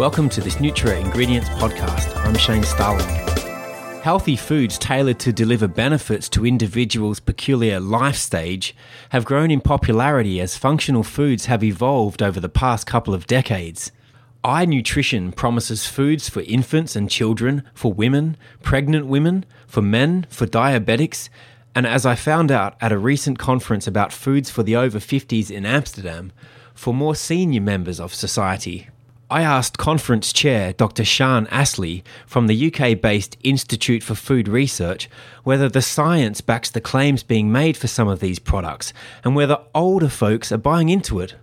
Welcome to this Nutra Ingredients podcast. I'm Shane Starling. Healthy foods tailored to deliver benefits to individuals' peculiar life stage have grown in popularity as functional foods have evolved over the past couple of decades. Eye Nutrition promises foods for infants and children, for women, pregnant women, for men, for diabetics, and as I found out at a recent conference about foods for the over 50s in Amsterdam, for more senior members of society. I asked conference chair Dr. Sian Astley from the UK based Institute for Food Research whether the science backs the claims being made for some of these products and whether older folks are buying into it.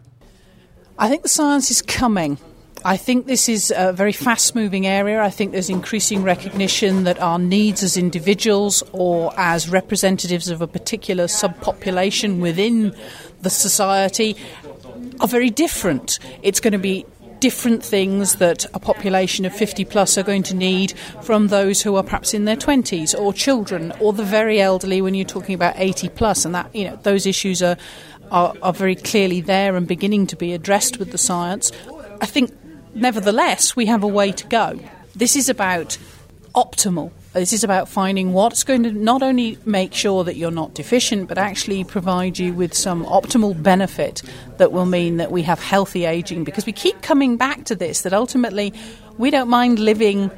I think the science is coming. I think this is a very fast moving area. I think there's increasing recognition that our needs as individuals or as representatives of a particular subpopulation within the society are very different. It's going to be different things that a population of 50 plus are going to need from those who are perhaps in their 20s or children or the very elderly when you're talking about 80 plus and that you know those issues are are, are very clearly there and beginning to be addressed with the science I think nevertheless, we have a way to go. This is about optimal. This is about finding what's going to not only make sure that you're not deficient, but actually provide you with some optimal benefit that will mean that we have healthy aging. Because we keep coming back to this that ultimately we don't mind living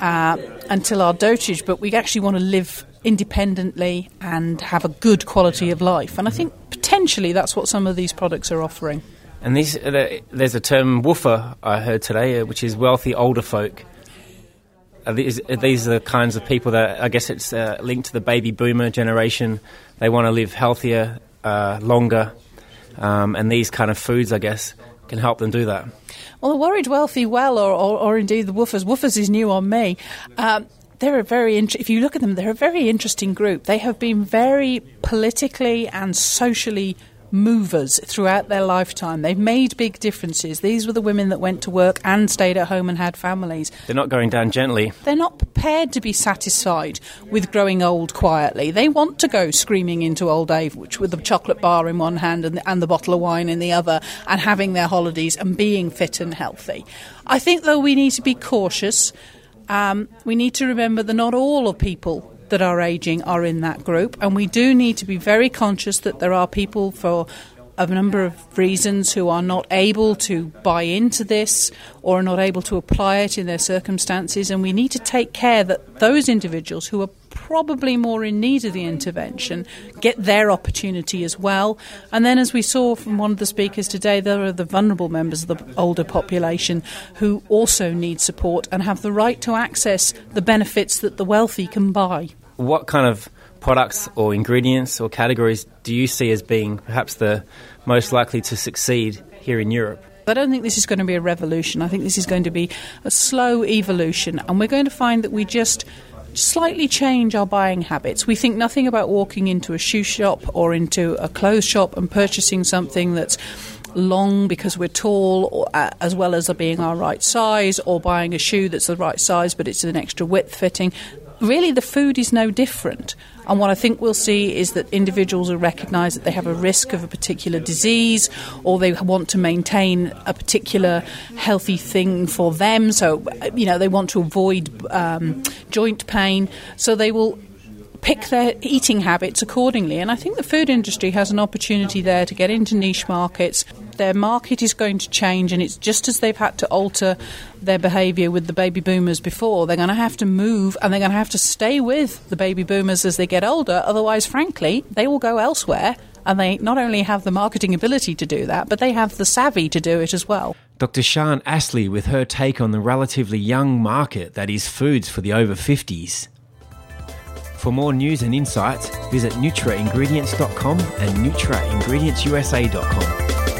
uh, until our dotage, but we actually want to live independently and have a good quality of life. And I think potentially that's what some of these products are offering. And these, uh, there's a term WOFA I heard today, uh, which is wealthy older folk. Are these, are the kinds of people that I guess it's uh, linked to the baby boomer generation. They want to live healthier, uh, longer, um, and these kind of foods, I guess, can help them do that. Well, the worried wealthy well, or, or, or indeed the woofers. Woofers is new on me. Um, they're a very if you look at them, they're a very interesting group. They have been very politically and socially movers throughout their lifetime. They've made big differences. These were the women that went to work and stayed at home and had families. They're not going down gently. They're not prepared to be satisfied with growing old quietly. They want to go screaming into old age, which with the chocolate bar in one hand and the, and the bottle of wine in the other, and having their holidays and being fit and healthy. I think, though, we need to be cautious. Um, we need to remember that not all of people that are aging are in that group, and we do need to be very conscious that there are people for a number of reasons who are not able to buy into this or are not able to apply it in their circumstances, and we need to take care that those individuals who are probably more in need of the intervention get their opportunity as well. And then, as we saw from one of the speakers today, there are the vulnerable members of the older population who also need support and have the right to access the benefits that the wealthy can buy what kind of products or ingredients or categories do you see as being perhaps the most likely to succeed here in Europe? I don't think this is going to be a revolution. I think this is going to be a slow evolution, and we're going to find that we just slightly change our buying habits. We think nothing about walking into a shoe shop or into a clothes shop and purchasing something that's long because we're tall, or, uh, as well as being our right size, or buying a shoe that's the right size but it's an extra width fitting really the food is no different. And what I think we'll see is that individuals will recognise that they have a risk of a particular disease or they want to maintain a particular healthy thing for them. So, you know, they want to avoid um, joint pain. So they will pick their eating habits accordingly. And I think the food industry has an opportunity there to get into niche markets. Their market is going to change, and it's just as they've had to alter their behaviour with the baby boomers before. They're going to have to move and they're going to have to stay with the baby boomers as they get older. Otherwise, frankly, they will go elsewhere. And they not only have the marketing ability to do that, but they have the savvy to do it as well. Dr. Sian Astley with her take on the relatively young market that is foods for the over 50s. For more news and insights, visit nutraingredients.com and nutraingredientsusa.com.